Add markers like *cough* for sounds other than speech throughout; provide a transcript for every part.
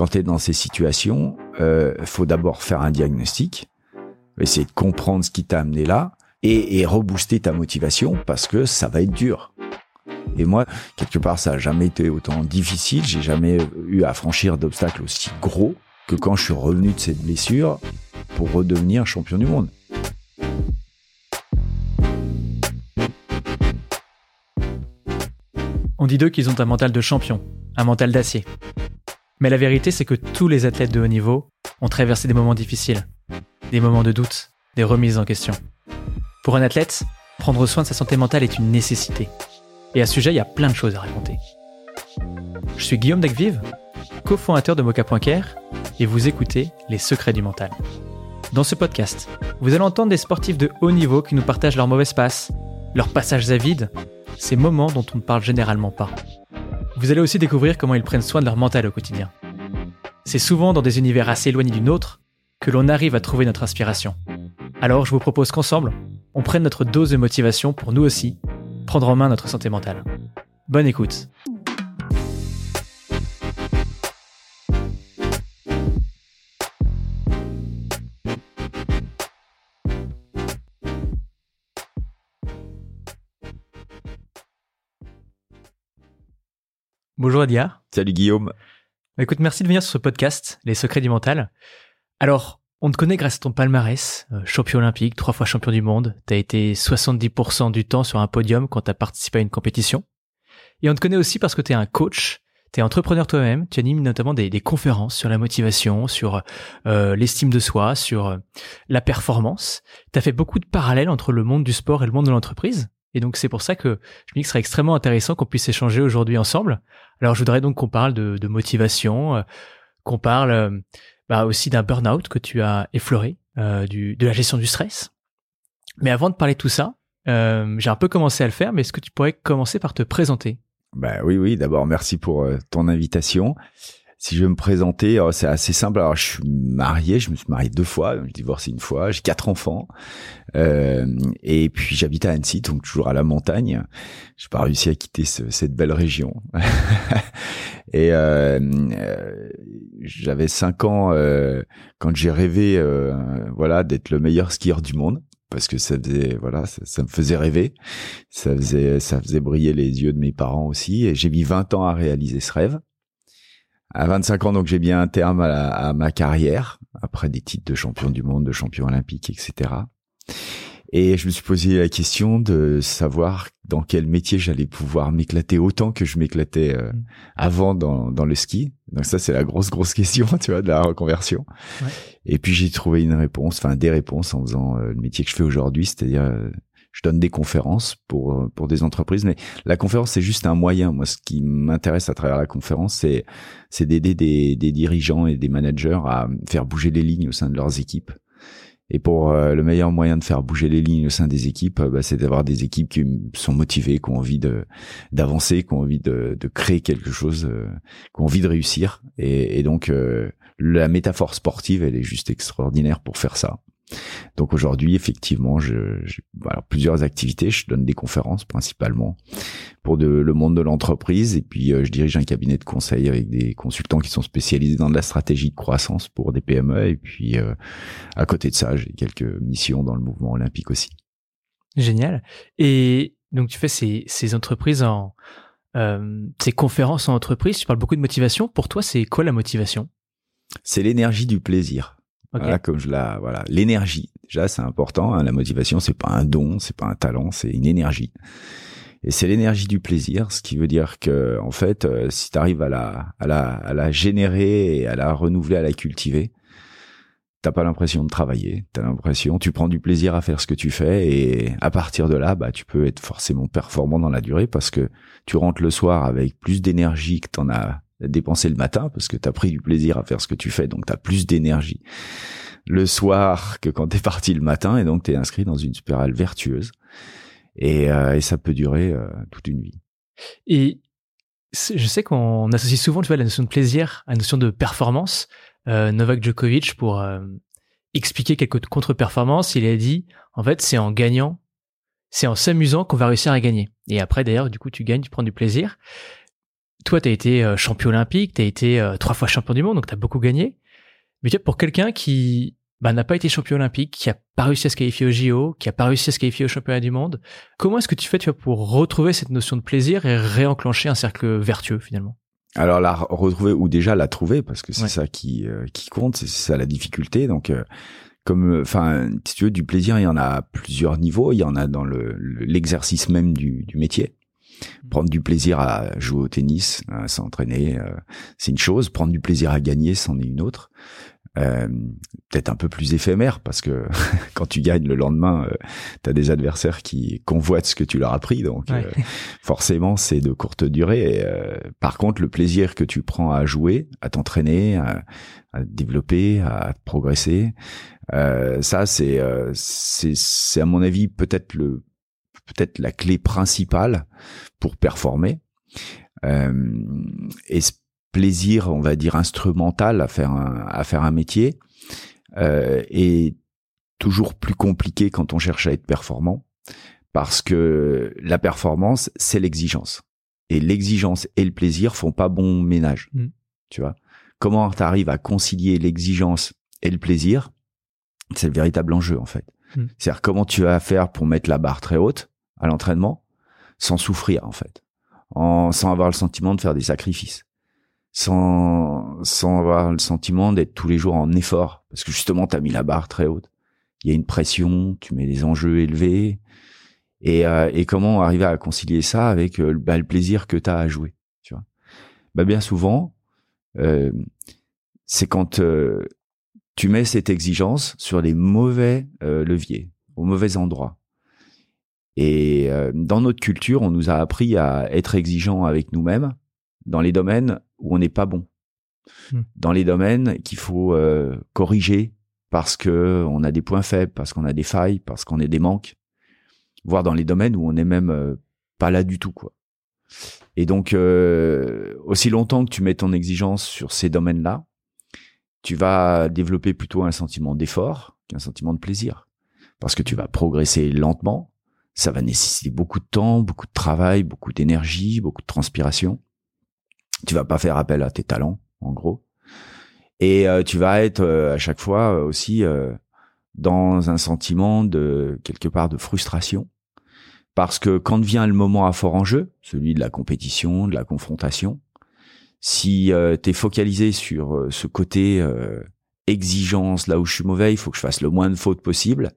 quand tu es dans ces situations, il faut d'abord faire un diagnostic, essayer de comprendre ce qui t'a amené là et, et rebooster ta motivation parce que ça va être dur. Et moi, quelque part, ça a jamais été autant difficile. J'ai jamais eu à franchir d'obstacles aussi gros que quand je suis revenu de cette blessure pour redevenir champion du monde. On dit d'eux qu'ils ont un mental de champion, un mental d'acier. Mais la vérité, c'est que tous les athlètes de haut niveau ont traversé des moments difficiles, des moments de doute, des remises en question. Pour un athlète, prendre soin de sa santé mentale est une nécessité. Et à ce sujet, il y a plein de choses à raconter. Je suis Guillaume Dagvive, cofondateur de Mocha.care, et vous écoutez Les Secrets du Mental. Dans ce podcast, vous allez entendre des sportifs de haut niveau qui nous partagent leurs mauvaises passes, leurs passages à vide, ces moments dont on ne parle généralement pas. Vous allez aussi découvrir comment ils prennent soin de leur mental au quotidien. C'est souvent dans des univers assez éloignés du nôtre que l'on arrive à trouver notre inspiration. Alors je vous propose qu'ensemble, on prenne notre dose de motivation pour nous aussi prendre en main notre santé mentale. Bonne écoute. Bonjour Adia. Salut Guillaume. Écoute, merci de venir sur ce podcast, Les secrets du mental. Alors, on te connaît grâce à ton palmarès, euh, champion olympique, trois fois champion du monde. Tu as été 70% du temps sur un podium quand tu as participé à une compétition. Et on te connaît aussi parce que tu es un coach, tu es entrepreneur toi-même, tu animes notamment des, conférences sur la motivation, sur euh, l'estime de soi, sur euh, la performance. Tu as fait beaucoup de parallèles entre le monde du sport et le monde de l'entreprise. Et donc c'est pour ça que je me dis que ce serait extrêmement intéressant qu'on puisse échanger aujourd'hui ensemble. Alors je voudrais donc qu'on parle de, de motivation, qu'on parle bah, aussi d'un burn-out que tu as effleuré, euh, du, de la gestion du stress. Mais avant de parler de tout ça, euh, j'ai un peu commencé à le faire, mais est-ce que tu pourrais commencer par te présenter? Bah oui, oui. D'abord, merci pour euh, ton invitation. Si je veux me présenter, oh, c'est assez simple. Alors, je suis marié, je me suis marié deux fois, j'ai divorcé une fois, j'ai quatre enfants, euh, et puis j'habite à Annecy, donc toujours à la montagne. J'ai pas réussi à quitter cette belle région. *laughs* et euh, euh, j'avais cinq ans euh, quand j'ai rêvé, euh, voilà, d'être le meilleur skieur du monde parce que ça faisait voilà ça, ça, me faisait rêver ça faisait ça faisait briller les yeux de mes parents aussi et j'ai mis 20 ans à réaliser ce rêve à 25 ans, donc j'ai bien un terme à, ma carrière, après des titres de champion du monde, de champion olympique, etc. Et je me suis posé la question de savoir dans quel métier j'allais pouvoir m'éclater autant que je m'éclatais euh, mm. avant dans, dans le ski. Donc ça, c'est la grosse, grosse question, *laughs* tu vois, de la reconversion. Ouais. Et puis j'ai trouvé une réponse, enfin des réponses en faisant euh, le métier que je fais aujourd'hui, c'est-à-dire euh, je donne des conférences pour euh, pour des entreprises, mais la conférence c'est juste un moyen. Moi, ce qui m'intéresse à travers la conférence, c'est c'est d'aider des, des dirigeants et des managers à faire bouger les lignes au sein de leurs équipes. Et pour euh, le meilleur moyen de faire bouger les lignes au sein des équipes, euh, bah, c'est d'avoir des équipes qui sont motivées, qui ont envie de d'avancer, qui ont envie de, de créer quelque chose, qui ont envie de réussir. Et, et donc la métaphore sportive, elle est juste extraordinaire pour faire ça. Donc aujourd'hui, effectivement, je, je voilà, plusieurs activités. Je donne des conférences principalement pour de, le monde de l'entreprise et puis euh, je dirige un cabinet de conseil avec des consultants qui sont spécialisés dans de la stratégie de croissance pour des PME et puis euh, à côté de ça, j'ai quelques missions dans le mouvement olympique aussi. Génial. Et donc tu fais ces, ces entreprises en euh, ces conférences en entreprise. Tu parles beaucoup de motivation. Pour toi, c'est quoi la motivation? C'est l'énergie du plaisir. Voilà, comme je la, voilà, l'énergie. Déjà, c'est important. Hein, la motivation, c'est pas un don, c'est pas un talent, c'est une énergie. Et c'est l'énergie du plaisir, ce qui veut dire que, en fait, euh, si tu arrives à la, à la, à la générer et à la renouveler, à la cultiver, t'as pas l'impression de travailler. T'as l'impression, tu prends du plaisir à faire ce que tu fais et à partir de là, bah, tu peux être forcément performant dans la durée parce que tu rentres le soir avec plus d'énergie que t'en as dépenser le matin parce que tu as pris du plaisir à faire ce que tu fais, donc tu as plus d'énergie le soir que quand tu es *laughs* parti le matin et donc tu es inscrit dans une spirale vertueuse et, euh, et ça peut durer euh, toute une vie. Et je sais qu'on associe souvent tu vois, la notion de plaisir à la notion de performance. Euh, Novak Djokovic, pour euh, expliquer quelques contre-performances, il a dit en fait c'est en gagnant, c'est en s'amusant qu'on va réussir à gagner. Et après d'ailleurs, du coup, tu gagnes, tu prends du plaisir. Toi, tu as été euh, champion olympique, tu as été euh, trois fois champion du monde, donc tu as beaucoup gagné. Mais tu vois, pour quelqu'un qui bah, n'a pas été champion olympique, qui a pas réussi à se qualifier au JO, qui a pas réussi à se qualifier au championnat du monde, comment est-ce que tu fais tu vois, pour retrouver cette notion de plaisir et réenclencher un cercle vertueux finalement? Alors la retrouver ou déjà la trouver parce que c'est ça qui euh, qui compte, c'est ça la difficulté. Donc comme enfin si tu veux du plaisir, il y en a à plusieurs niveaux. Il y en a dans le l'exercice même du, du métier prendre du plaisir à jouer au tennis, à s'entraîner, euh, c'est une chose. Prendre du plaisir à gagner, c'en est une autre. Euh, peut-être un peu plus éphémère parce que *laughs* quand tu gagnes le lendemain, euh, tu as des adversaires qui convoitent ce que tu leur as pris, donc *laughs* forcément c'est de courte durée. par contre, le plaisir que tu prends à jouer, à t'entraîner, à, à, développer, à progresser, ça c'est c'est à mon avis peut-être le peut-être la clé principale pour performer. Euh, et ce plaisir, on va dire instrumental à faire un, à faire un métier euh, est toujours plus compliqué quand on cherche à être performant parce que la performance c'est l'exigence et l'exigence et le plaisir font pas bon ménage. Mm. Tu vois comment tu arrives à concilier l'exigence et le plaisir? C'est le véritable enjeu en fait. Mm. C'est-à-dire comment tu vas faire pour mettre la barre très haute à l'entraînement sans souffrir en fait, en, sans avoir le sentiment de faire des sacrifices, sans, sans avoir le sentiment d'être tous les jours en effort, parce que justement tu as mis la barre très haute. Il y a une pression, tu mets des enjeux élevés, et, euh, et comment arriver à concilier ça avec euh, bah, le plaisir que tu as à jouer, tu vois? Bah, bien souvent, euh, c'est quand tu mets cette exigence sur les mauvais leviers, au mauvais endroit. Et euh, dans notre culture, on nous a appris à être exigeants avec nous-mêmes dans les domaines où on n'est pas bon, hmm. dans les domaines qu'il faut euh, corriger parce que on a des points faibles, parce qu'on a des failles, parce qu'on a des manques, voire dans les domaines où on n'est même euh, pas là du tout, quoi. Et donc, aussi longtemps que tu mets ton exigence sur ces domaines-là, tu vas développer plutôt un sentiment d'effort qu'un sentiment de plaisir, parce que tu vas progresser lentement, ça va nécessiter beaucoup de temps, beaucoup de travail, beaucoup d'énergie, beaucoup de transpiration. Tu vas pas faire appel à tes talents, en gros. Et euh, tu vas être euh, à chaque fois euh, aussi dans un sentiment de quelque part de frustration. Parce que quand vient le moment à fort enjeu, celui de la compétition, de la confrontation, si tu es focalisé sur ce côté exigence, là où je suis mauvais, il faut que je fasse le moins de fautes possible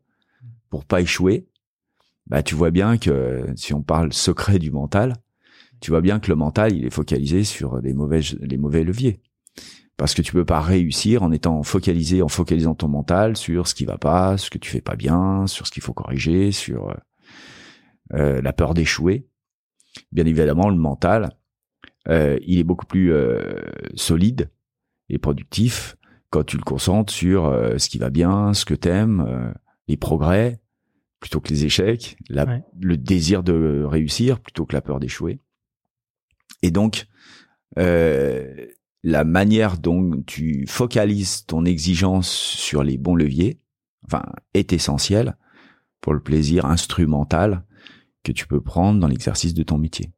pour pas échouer, bah tu vois bien que si on parle secret du mental, tu vois bien que le mental il est focalisé sur les mauvais les mauvais leviers. Parce que tu peux pas réussir en étant focalisé en focalisant ton mental sur ce qui va pas, ce que tu fais pas bien, sur ce qu'il faut corriger, sur euh, euh la peur d'échouer. Bien évidemment, le mental, euh, il est beaucoup plus solide et productif quand tu le concentres sur ce qui va bien, ce que t'aimes, les progrès, plutôt que les échecs, le désir de réussir plutôt que la peur d'échouer. Et donc, euh, la manière dont tu focalises ton exigence sur les bons leviers, enfin, est essentielle pour le plaisir instrumental que tu peux prendre dans l'exercice de ton métier.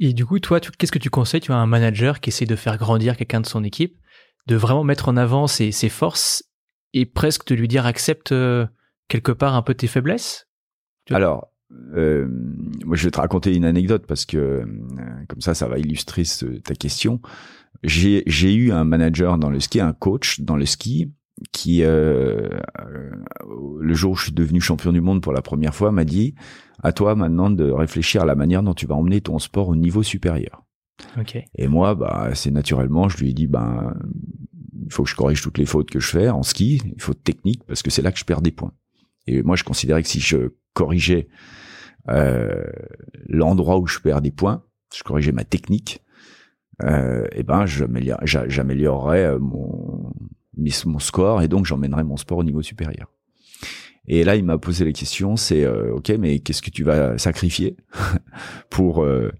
Et du coup, toi, qu'est-ce que tu conseilles? Tu as un manager qui essaie de faire grandir quelqu'un de son équipe, de vraiment mettre en avant ses, ses forces et presque de lui dire accepte euh, quelque part un peu tes faiblesses? Alors, euh, moi, je vais te raconter une anecdote parce que euh, comme ça, ça va illustrer ta question. J'ai eu un manager dans le ski, un coach dans le ski, qui euh, le jour où je suis devenu champion du monde pour la première fois m'a dit à toi maintenant de réfléchir à la manière dont tu vas emmener ton sport au niveau supérieur. Okay. Et moi, bah, c'est naturellement, je lui ai dit, ben, il faut que je corrige toutes les fautes que je fais en ski, les fautes techniques, parce que c'est là que je perds des points. Et moi, je considérais que si je corrigeais euh, l'endroit où je perds des points, je corrigeais ma technique, euh, et ben j'améliorerais euh, mon mon score et donc j'emmènerais mon sport au niveau supérieur. Et là, il m'a posé la question, c'est euh, ok, mais qu'est-ce que tu vas sacrifier *laughs* pour euh,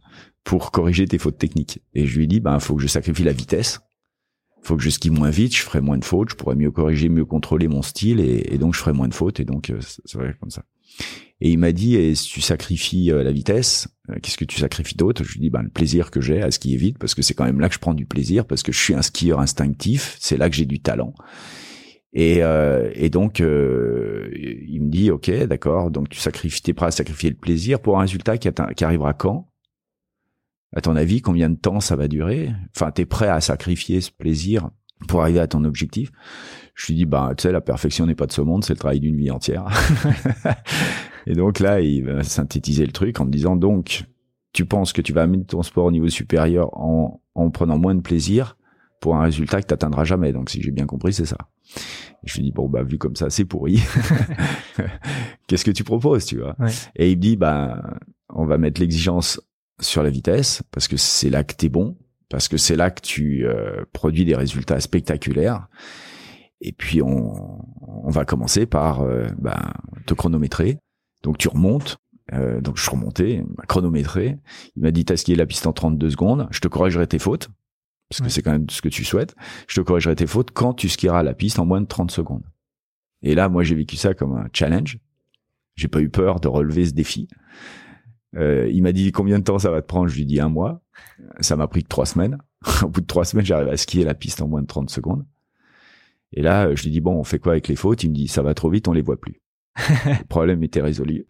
pour corriger tes fautes techniques? Et je lui ai dit, ben, faut que je sacrifie la vitesse faut que je skie moins vite, je ferai moins de fautes, je pourrais mieux corriger, mieux contrôler mon style et, donc je ferai moins de fautes et donc euh, c'est vrai comme ça. Et il m'a dit, et si tu sacrifies la vitesse, qu'est-ce que tu sacrifies d'autre? Je lui dis, ben, le plaisir que j'ai à skier vite, parce que c'est quand même là que je prends du plaisir, parce que je suis un skieur instinctif, c'est là que j'ai du talent. Et, euh, et donc, euh, il me dit, ok, d'accord, donc tu sacrifies, t'es prêt à sacrifier le plaisir pour un résultat qui, qui arrivera quand? À ton avis, combien de temps ça va durer? Enfin, t'es prêt à sacrifier ce plaisir pour arriver à ton objectif? Je lui dis, bah, tu sais, la perfection n'est pas de ce monde, c'est le travail d'une vie entière. *laughs* et donc là, il va synthétiser le truc en me disant, donc, tu penses que tu vas amener ton sport au niveau supérieur en, en prenant moins de plaisir pour un résultat que tu n'atteindras jamais. Donc, si j'ai bien compris, c'est ça. je lui dis, bon, bah, vu comme ça, c'est pourri. *laughs* Qu'est-ce que tu proposes, tu vois? Et il me dit, bah, on va mettre l'exigence sur la vitesse, parce que c'est là que t'es bon, parce que c'est là que tu euh, produis des résultats spectaculaires. Et puis, on, on va commencer par euh, bah, te chronométrer. Donc, tu remontes. Euh, donc, je suis remonté, il m'a chronométré. Il m'a dit, t'as skié la piste en 32 secondes. Je te corrigerai tes fautes parce que c'est quand même ce que tu souhaites. Je te corrigerai tes fautes quand tu skieras la piste en moins de 30 secondes. Et là, moi, j'ai vécu ça comme un challenge. J'ai pas eu peur de relever ce défi. Euh, il m'a dit combien de temps ça va te prendre? Je lui dit un mois. Ça m'a pris que trois semaines. *laughs* Au bout de trois semaines, j'arrive à skier la piste en moins de 30 secondes. Et là, je lui dis bon, on fait quoi avec les fautes? Il me dit ça va trop vite, on les voit plus. *laughs* le problème était résolu.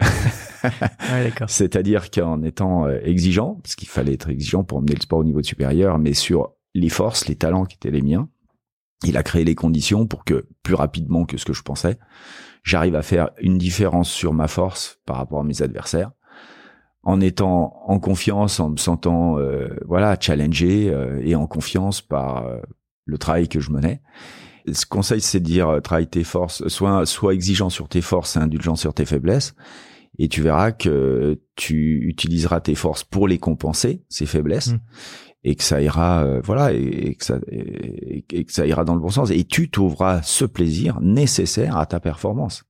ouais, *laughs* C'est-à-dire qu'en étant euh, exigeant, parce qu'il fallait être exigeant pour emmener le sport au niveau supérieur, mais sur les forces, les talents qui étaient les miens. Il a créé les conditions pour que, plus rapidement que ce que je pensais, j'arrive à faire une différence sur ma force par rapport à mes adversaires, en étant en confiance, en me sentant euh, voilà challengé euh, et en confiance par euh, le travail que je menais. Ce conseil, c'est de dire travaille tes forces, sois soit exigeant sur tes forces et indulgent sur tes faiblesses, et tu verras que tu utiliseras tes forces pour les compenser, ces faiblesses. Mmh et que ça ira euh, voilà et, que ça et, que ça ira dans le bon sens et tu trouveras ce plaisir nécessaire à ta performance.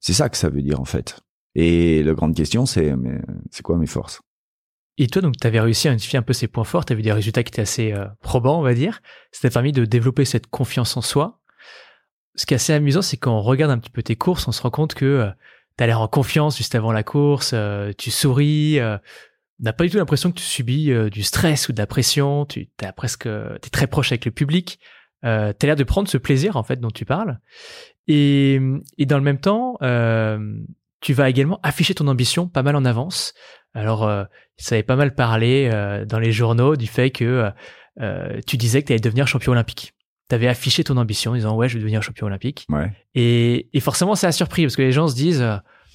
C'est ça que ça veut dire en fait. Et la grande question c'est c'est quoi mes forces? Et toi, donc, tu avais réussi à identifier un peu ces points forts, tu vu des résultats qui étaient assez euh, probants, on va dire. Ça t'a permis de développer cette confiance en soi. Ce qui est assez amusant, c'est quand on regarde un petit peu tes courses, on se rend compte que euh, tu as l'air en confiance juste avant la course, tu souris, n'a pas du tout l'impression que tu subis euh, du stress ou de la pression, tu es presque es très proche avec le public, euh, tu as l'air de prendre ce plaisir en fait dont tu parles. Et, et dans le même temps, euh, tu vas également afficher ton ambition pas mal en avance. Alors, euh, ça avait pas mal parlé euh, dans les journaux du fait que euh, tu disais que tu allais devenir champion olympique. Tu avais affiché ton ambition en disant ouais, je vais devenir champion olympique. Ouais. Et, et forcément, ça a surpris parce que les gens se disent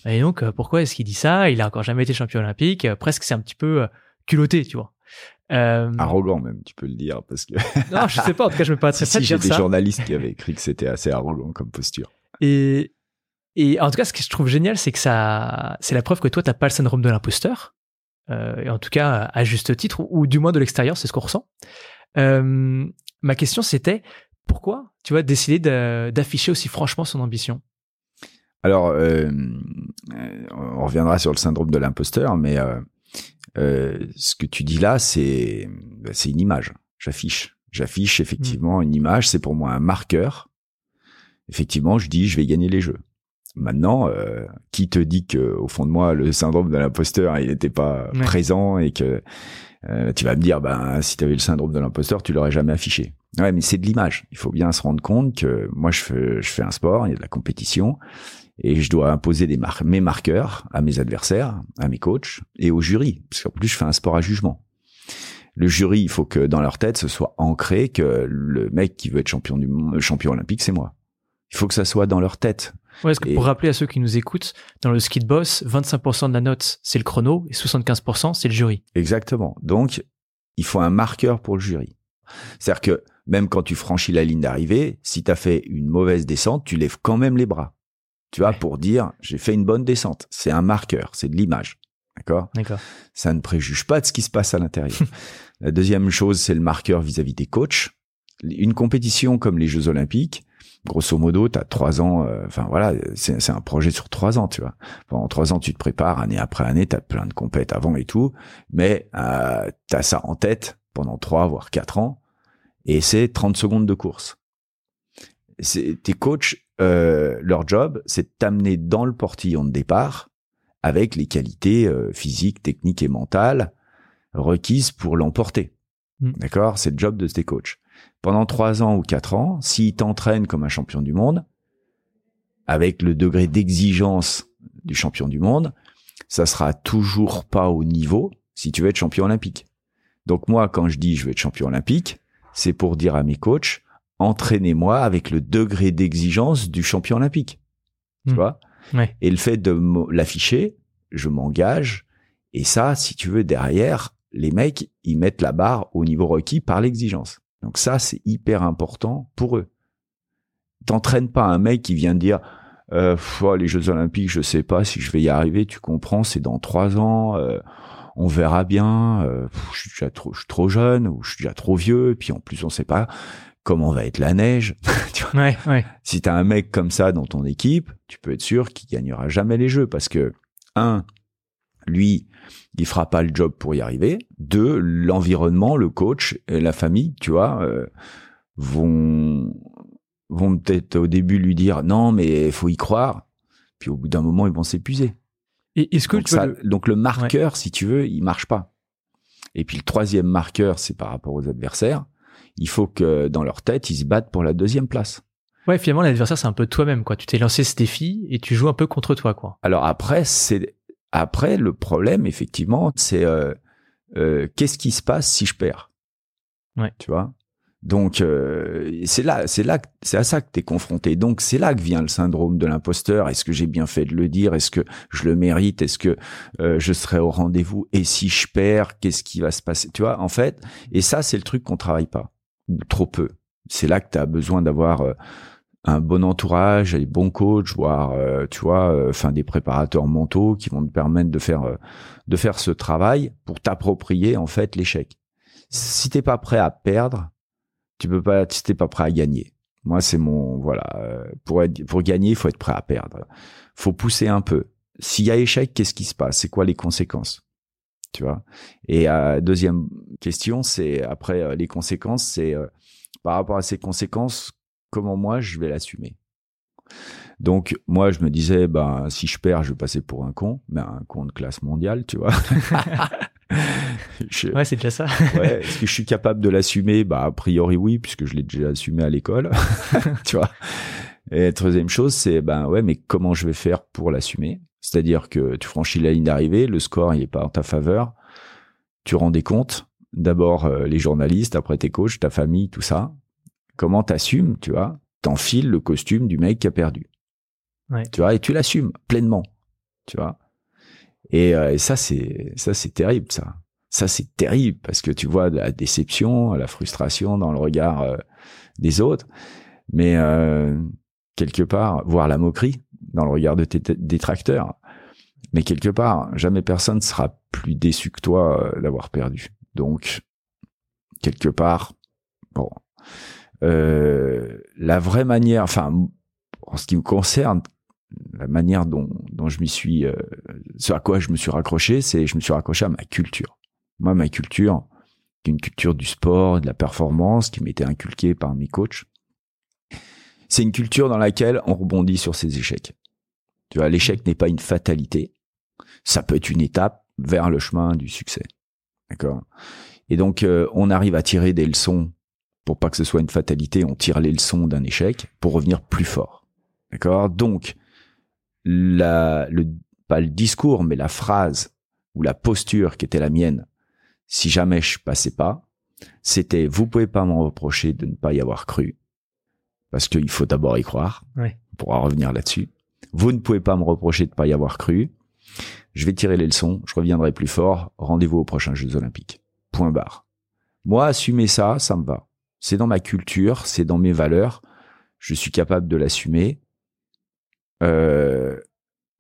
et donc, pourquoi est-ce qu'il dit ça? Il a encore jamais été champion olympique. Presque, c'est un petit peu culotté, tu vois. arrogant même, tu peux le dire, parce que. non, je sais pas. En tout cas, je me pas très *laughs* si, si, j'ai des journalistes qui avaient écrit que c'était assez arrogant comme posture. Et et en tout cas, ce que je trouve génial, c'est que ça, c'est la preuve que toi, t'as pas le syndrome de l'imposteur. et en tout cas, à juste titre, ou, ou du moins de l'extérieur, c'est ce qu'on ressent. ma question, c'était pourquoi, tu vois, décider d'afficher aussi franchement son ambition? Alors, euh, euh, on reviendra sur le syndrome de l'imposteur, mais euh, euh, ce que tu dis là, c'est bah, c'est une image. J'affiche, j'affiche effectivement une image. C'est pour moi un marqueur. Effectivement, je dis, je vais gagner les jeux. Maintenant, euh, qui te dit que au fond de moi, le syndrome de l'imposteur, il n'était pas présent et que euh, tu vas me dire, ben si tu avais le syndrome de l'imposteur, tu l'aurais jamais affiché. Ouais, mais c'est de l'image. Il faut bien se rendre compte que moi, je fais, je fais un sport, il y a de la compétition et je dois imposer des mar mes marqueurs à mes adversaires, à mes coachs et au jury, parce qu'en plus je fais un sport à jugement. Le jury, il faut que dans leur tête, ce soit ancré que le mec qui veut être champion du champion olympique, c'est moi. Il faut que ça soit dans leur tête. Ouais, est-ce que pour rappeler à ceux qui nous écoutent, dans le ski de boss, 25% de la note, c'est le chrono et 75%, c'est le jury. Exactement. Donc, il faut un marqueur pour le jury. C'est-à-dire que même quand tu franchis la ligne d'arrivée, si tu as fait une mauvaise descente, tu lèves quand même les bras tu vois, pour dire j'ai fait une bonne descente. C'est un marqueur, c'est de l'image. D'accord? D'accord. Ça ne préjuge pas de ce qui se passe à l'intérieur. *laughs* La deuxième chose, c'est le marqueur vis-à-vis des coachs. Une compétition comme les Jeux Olympiques, grosso modo, tu as trois ans, euh, enfin voilà, c'est un projet sur trois ans, tu vois. Pendant trois ans, tu te prépares, année après année, tu as plein de compètes avant et tout, mais euh, tu as ça en tête pendant trois, voire quatre ans, et c'est 30 secondes de course. Tes coachs, euh, leur job, c'est de t'amener dans le portillon de départ avec les qualités euh, physiques, techniques et mentales requises pour l'emporter. Mm. D'accord? C'est le job de tes coachs. Pendant trois ans ou quatre ans, s'ils t'entraînent comme un champion du monde, avec le degré d'exigence du champion du monde, ça sera toujours pas au niveau si tu veux être champion olympique. Donc moi, quand je dis je veux être champion olympique, c'est pour dire à mes coachs, entraînez-moi avec le degré d'exigence du champion olympique. Tu Hmm. vois? Ouais. Et le fait de l'afficher, je m'engage. Et ça, si tu veux, derrière, les mecs, ils mettent la barre au niveau requis par l'exigence. Donc ça, c'est hyper important pour eux. T'entraînes pas un mec qui vient dire euh, oh, les Jeux Olympiques, je sais pas si je vais y arriver. Tu comprends, c'est dans trois ans. euh, on verra bien. euh, je suis déjà trop, je suis trop jeune ou je suis déjà trop vieux. Et puis en plus, on sait pas comment va être la neige. *laughs* Tu vois Ouais, ouais. si t'as un mec comme ça dans ton équipe, tu peux être sûr qu'il gagnera jamais les jeux parce que un, lui, il fera pas le job pour y arriver. Deux, l'environnement, le coach, et la famille, tu vois, euh, vont vont peut-être au début lui dire non mais faut y croire. Puis au bout d'un moment, ils vont s'épuiser. Et est-ce que Donc, tu ça- le- donc le marqueur, si tu veux, il marche pas. Et puis le troisième marqueur, c'est par rapport aux adversaires. Il faut que dans leur tête, ils se battent pour la deuxième place. Ouais, finalement, l'adversaire, c'est un peu toi-même, quoi. Tu t'es lancé ce défi et tu joues un peu contre toi, quoi. Alors après, c'est après le problème, effectivement, c'est euh, euh, qu'est-ce qui se passe si je perds? Ouais. Tu vois? Donc euh, c'est là, c'est là, c'est à ça que tu es confronté. Donc c'est là que vient le syndrome de l'imposteur. Est-ce que j'ai bien fait de le dire? Est-ce que je le mérite? Est-ce que euh, je serai au rendez-vous? Et si je perds, qu'est-ce qui va se passer? Tu vois En fait, et ça c'est le truc qu'on travaille pas ou trop peu. C'est là que tu as besoin d'avoir euh, un bon entourage, des bons coachs, voire euh, tu vois, euh, enfin des préparateurs mentaux qui vont te permettre de faire euh, de faire ce travail pour t'approprier en fait l'échec. Si t'es pas prêt à perdre, tu peux pas. Si t'es pas prêt à gagner. Moi, c'est mon voilà. euh, pour être, pour gagner, il faut être prêt à perdre. Faut pousser un peu. S'il y a échec, qu'est-ce qui se passe? C'est quoi les conséquences? Tu vois? Et euh, deuxième question, c'est après les conséquences, c'est par rapport à ces conséquences, comment moi je vais l'assumer. Donc moi je me disais ben si je perds je vais passer pour un con, mais un con de classe mondiale, tu vois. *laughs* Je- Ouais, c'est déjà ça. ouais, est-ce que je suis capable de l'assumer? Bah a priori oui puisque je l'ai déjà assumé à l'école, *laughs* tu vois. Et troisième chose c'est ben ouais mais comment je vais faire pour l'assumer? C'est-à-dire que tu franchis la ligne d'arrivée, le score il est pas en ta faveur, tu rends des comptes, d'abord euh, les journalistes, après tes coachs, ta famille, tout ça. Comment t'assumes, tu vois T'enfiles le costume du mec qui a perdu. Ouais. Tu vois, et tu l'assumes pleinement, tu vois. Et, euh, et ça, c'est ça, c'est terrible, ça. Ça, c'est terrible parce que tu vois la déception, la frustration dans le regard euh, des autres, mais euh, quelque part, voir la moquerie dans le regard de tes détracteurs. Mais quelque part, jamais personne sera plus déçu que toi euh, d'avoir perdu. Donc, quelque part, bon, la vraie manière, enfin, en ce qui me concerne, la manière dont, dont je m'y suis, euh, ce à quoi je me suis raccroché, c'est je me suis raccroché à ma culture. Moi, ma culture, une culture du sport, de la performance, qui m'était inculquée par mes coachs, c'est une culture dans laquelle on rebondit sur ses échecs. Tu vois, l'échec n'est pas une fatalité. Ça peut être une étape vers le chemin du succès. D'accord? Et donc, euh, on arrive à tirer des leçons pour pas que ce soit une fatalité. On tire les leçons d'un échec pour revenir plus fort. D'accord? Donc, la, le, pas le discours, mais la phrase ou la posture qui était la mienne, si jamais je passais pas, c'était vous pouvez pas m'en reprocher de ne pas y avoir cru, parce qu'il faut d'abord y croire. Ouais. On pourra revenir là-dessus. Vous ne pouvez pas me reprocher de ne pas y avoir cru. Je vais tirer les leçons, je reviendrai plus fort. Rendez-vous aux prochains Jeux Olympiques. Point barre. Moi, assumer ça, ça me va. C'est dans ma culture, c'est dans mes valeurs. Je suis capable de l'assumer. Euh,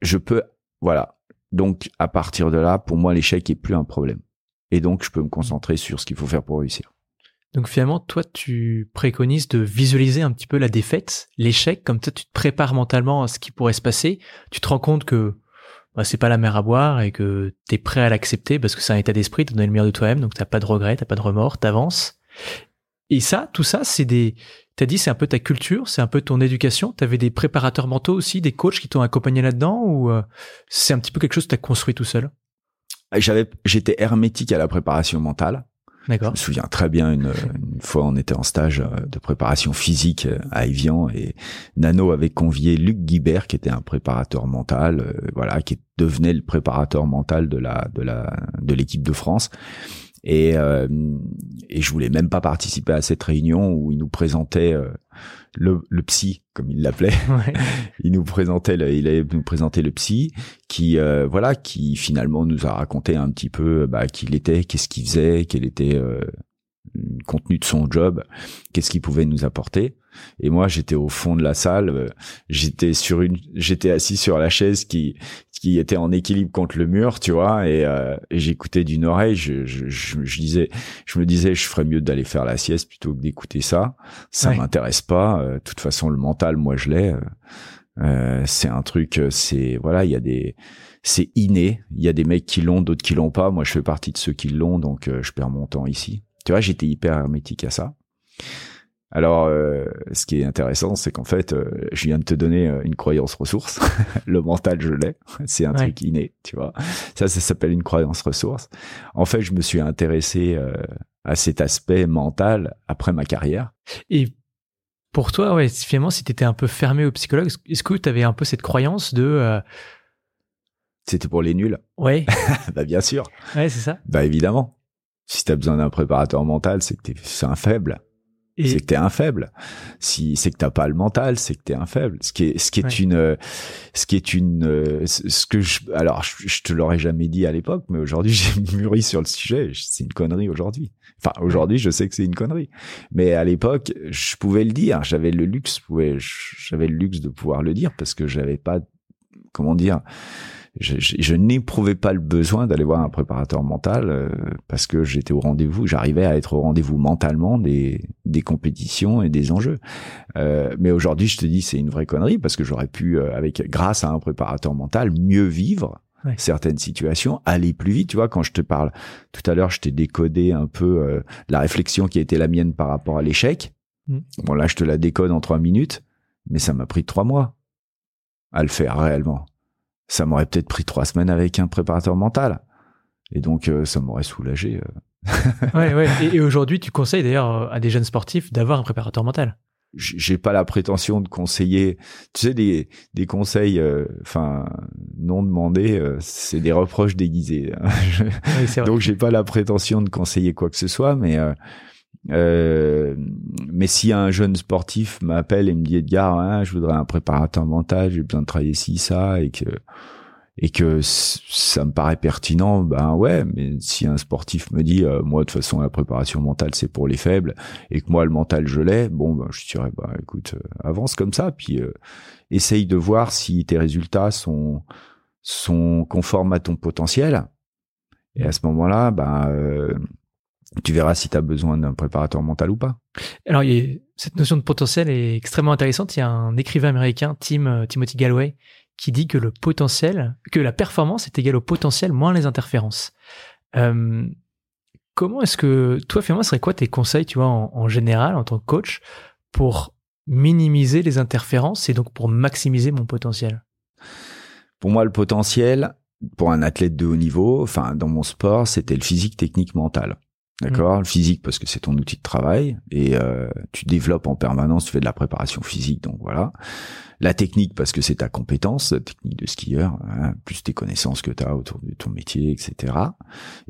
je peux, voilà. Donc, à partir de là, pour moi, l'échec est plus un problème. Et donc, je peux me concentrer sur ce qu'il faut faire pour réussir. Donc finalement, toi, tu préconises de visualiser un petit peu la défaite, l'échec, comme ça, tu te prépares mentalement à ce qui pourrait se passer. Tu te rends compte que bah, c'est pas la mer à boire et que t'es prêt à l'accepter parce que c'est un état d'esprit, t'as donné le meilleur de toi-même, donc t'as pas de regrets, t'as pas de remords, t'avances. Et ça, tout ça, c'est des, T'as dit c'est un peu ta culture, c'est un peu ton éducation. T'avais des préparateurs mentaux aussi, des coachs qui t'ont accompagné là-dedans ou euh, c'est un petit peu quelque chose que t'as construit tout seul? J'avais, j'étais hermétique à la préparation mentale. D'accord. Je me souviens très bien une, une, fois on était en stage euh, de préparation physique euh, à Evian et Nano avait convié Luc Guibert qui était un préparateur mental, voilà, qui devenait le préparateur mental de la de la de l'équipe de France. Et, euh, et je voulais même pas participer à cette réunion où il nous présentait euh, le, le, psy, comme il l'appelait. *laughs* Ouais. il nous présentait, le, il allait nous présenter le psy, qui euh, voilà, qui finalement nous a raconté un petit peu bah, qui il était, qu'est-ce qu'il faisait, quel était euh, le contenu de son job, qu'est-ce qu'il pouvait nous apporter. Et moi, j'étais au fond de la salle, euh, j'étais sur une, j'étais assis sur la chaise qui qui était en équilibre contre le mur, tu vois, et, euh, et j'écoutais d'une oreille. Je, je, je, je, disais, je me disais, je ferais mieux d'aller faire la sieste plutôt que d'écouter ça. Ça Ouais. m'intéresse pas. Euh, De toute façon, le mental, moi, je l'ai. Euh, euh, c'est un truc, euh, c'est voilà, il y a des, c'est inné. Il y a des mecs qui l'ont, d'autres qui l'ont pas. Moi, je fais partie de ceux qui l'ont, donc euh, je perds mon temps ici. Tu vois, j'étais hyper hermétique à ça. Alors, euh, ce qui est intéressant, c'est qu'en fait, euh, je viens de te donner euh, une croyance ressource. *laughs* le mental, je l'ai. *laughs* C'est un Ouais. truc inné, tu vois. Ça, ça s'appelle une croyance ressource. En fait, je me suis intéressé euh, à cet aspect mental après ma carrière. Et pour toi, ouais, finalement, si t'étais un peu fermé au psychologue, est-ce- que t'avais un peu cette croyance de, euh, C'était pour les nuls. ouais, *laughs* bah bien sûr. ouais, c'est ça. Bah évidemment. Si t'as besoin d'un préparateur mental, c'est que t'es, c'est un faible. Et c'est que t'es un faible. Si c'est que t'as pas le mental, c'est que t'es un faible. Ce qui est, ce qui est Ouais. une, euh, ce qui est une, euh, ce que je, alors je, je te l'aurais jamais dit à l'époque, mais aujourd'hui *laughs* j'ai mûri sur le sujet. C'est une connerie aujourd'hui. Enfin aujourd'hui, je sais que c'est une connerie, mais à l'époque, je pouvais le dire. J'avais le luxe, j'avais le luxe de pouvoir le dire parce que j'avais pas, comment dire. Je, je, je n'éprouvais pas le besoin d'aller voir un préparateur mental euh, parce que j'étais au rendez-vous, j'arrivais à être au rendez-vous mentalement des, des compétitions et des enjeux. Euh, mais aujourd'hui, je te dis, c'est une vraie connerie parce que j'aurais pu, euh, avec grâce à un préparateur mental, mieux vivre Ouais. certaines situations, aller plus vite. Tu vois, quand je te parle tout à l'heure, je t'ai décodé un peu euh, la réflexion qui a été la mienne par rapport à l'échec. Mm. Bon, là, je te la décode en trois minutes, mais ça m'a pris trois mois à le faire réellement. Ça m'aurait peut-être pris trois semaines avec un préparateur mental. Et donc, euh, ça m'aurait soulagé. euh. *laughs* ouais, ouais. Et, et aujourd'hui, tu conseilles d'ailleurs euh, à des jeunes sportifs d'avoir un préparateur mental? J'ai pas la prétention de conseiller. Tu sais, des, des conseils, euh, enfin, non demandés, euh, c'est des reproches déguisés. hein. Je- Oui. *laughs* Donc j'ai pas la prétention de conseiller quoi que ce soit, mais euh, euh, mais si un jeune sportif m'appelle et me dit Edgar, hein, je voudrais un préparateur mental, j'ai besoin de travailler ci ça et que et que ça me paraît pertinent, ben ouais. Mais si un sportif me dit euh, moi de toute façon la préparation mentale c'est pour les faibles et que moi le mental je l'ai, bon ben je dirais bah écoute euh, avance comme ça puis euh, essaye de voir si tes résultats sont sont conformes à ton potentiel. Et à ce moment-là, ben, tu verras si tu as besoin d'un préparateur mental ou pas. Alors, il y a- cette notion de potentiel est extrêmement intéressante. Il y a un écrivain américain, Tim, euh, Timothy Galloway, qui dit que le potentiel, que la performance est égale au potentiel moins les interférences. Euh, comment est-ce que, toi, ce serait quoi tes conseils, tu vois, en, en général, en tant que coach, pour minimiser les interférences et donc pour maximiser mon potentiel? Pour moi, le potentiel, pour un athlète de haut niveau, enfin, dans mon sport, c'était le physique, technique, mental. D'accord Le physique, parce que c'est ton outil de travail et euh, tu développes en permanence, tu fais de la préparation physique, donc voilà. La technique, parce que c'est ta compétence, la technique de skieur, hein, plus tes connaissances que tu as autour de ton métier, etc.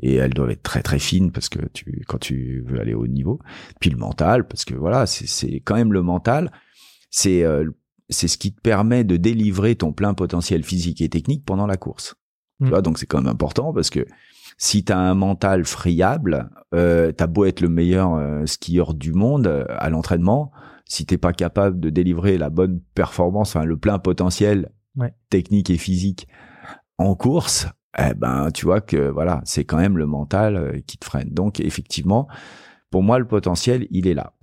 Et elles doivent être très très fines parce que tu quand tu veux aller au haut niveau. Puis le mental, parce que voilà, c'est quand même le mental, c'est euh, c'est ce qui te permet de délivrer ton plein potentiel physique et technique pendant la course. Mm. Tu vois, donc c'est quand même important parce que si tu as un mental friable, euh, t'as beau être le meilleur euh, skieur du monde euh, à l'entraînement, si t'es pas capable de délivrer la bonne performance, enfin le plein potentiel Ouais. technique et physique en course, eh ben tu vois que voilà, c'est quand même le mental euh, qui te freine. Donc effectivement, pour moi le potentiel, il est là.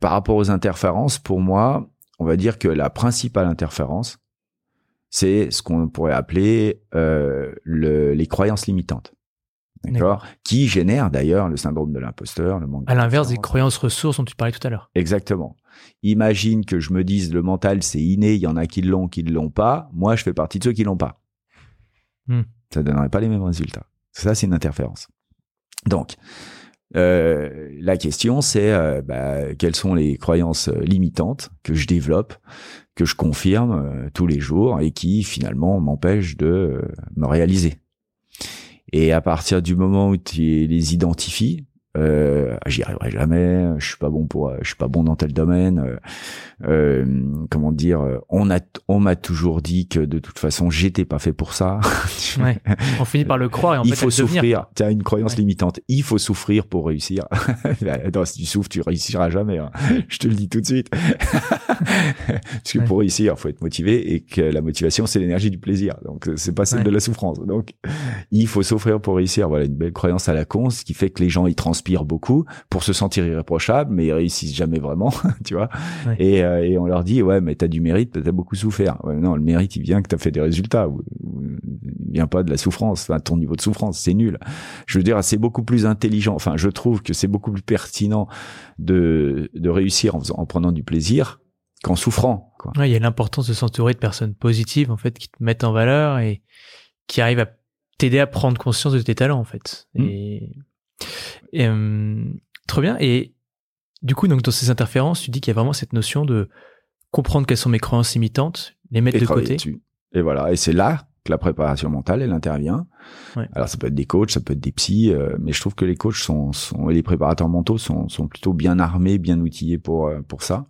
Par rapport aux interférences, pour moi, on va dire que la principale interférence, c'est ce qu'on pourrait appeler euh, le- les croyances limitantes. D'accord, qui génère d'ailleurs le syndrome de l'imposteur, le manque. À l'inverse des croyances ressources dont tu parlais tout à l'heure. Exactement. Imagine que je me dise le mental c'est inné, il y en a qui l'ont, qui ne l'ont pas. Moi, je fais partie de ceux qui l'ont pas. Hmm. Ça donnerait pas les mêmes résultats. Ça, c'est une interférence. Donc, euh, la question, c'est euh, bah, quelles sont les croyances euh, limitantes que je développe, que je confirme tous les jours et qui finalement m'empêchent de me réaliser? Et à partir du moment où tu les identifies, euh, j'y arriverai jamais, je suis pas bon pour, je suis pas bon dans tel domaine. Euh, euh comment dire, on a, on m'a toujours dit que de toute façon j'étais pas fait pour ça. ouais. On finit par le croire et en il fait, faut souffrir. Tu as une croyance limitante. Il faut souffrir pour réussir. *laughs* Attends, si tu souffres, tu réussiras jamais. Hein. Je te le dis tout de suite. *laughs* Parce que pour réussir, faut être motivé et que la motivation c'est l'énergie du plaisir. Donc c'est pas celle de la souffrance. Donc il faut souffrir pour réussir. Voilà une belle croyance à la con, ce qui fait que les gens ils transforment transpirent beaucoup pour se sentir irréprochable, mais ils réussissent jamais vraiment, *laughs* tu vois. Et, euh, et, on leur dit ouais, mais t'as du mérite, t'as beaucoup souffert. non, le mérite il vient que t'as fait des résultats. Il vient pas de la souffrance. Enfin, ton niveau de souffrance, c'est nul. Je veux dire, c'est beaucoup plus intelligent. Enfin, je trouve que c'est beaucoup plus pertinent de de réussir en, en prenant du plaisir qu'en souffrant. Quoi. il y a l'importance de s'entourer de personnes positives en fait qui te mettent en valeur et qui arrivent à t'aider à prendre conscience de tes talents en fait. Mmh. Et et, euh, trop bien. Et du coup, donc dans ces interférences, tu dis qu'il y a vraiment cette notion de comprendre quelles sont mes croyances limitantes, les mettre de côté. Et voilà. Et c'est là que la préparation mentale, elle intervient. Alors ça peut être des coachs, ça peut être des psys, euh, mais je trouve que les coachs sont, sont et les préparateurs mentaux sont, sont plutôt bien armés, bien outillés pour euh, pour ça.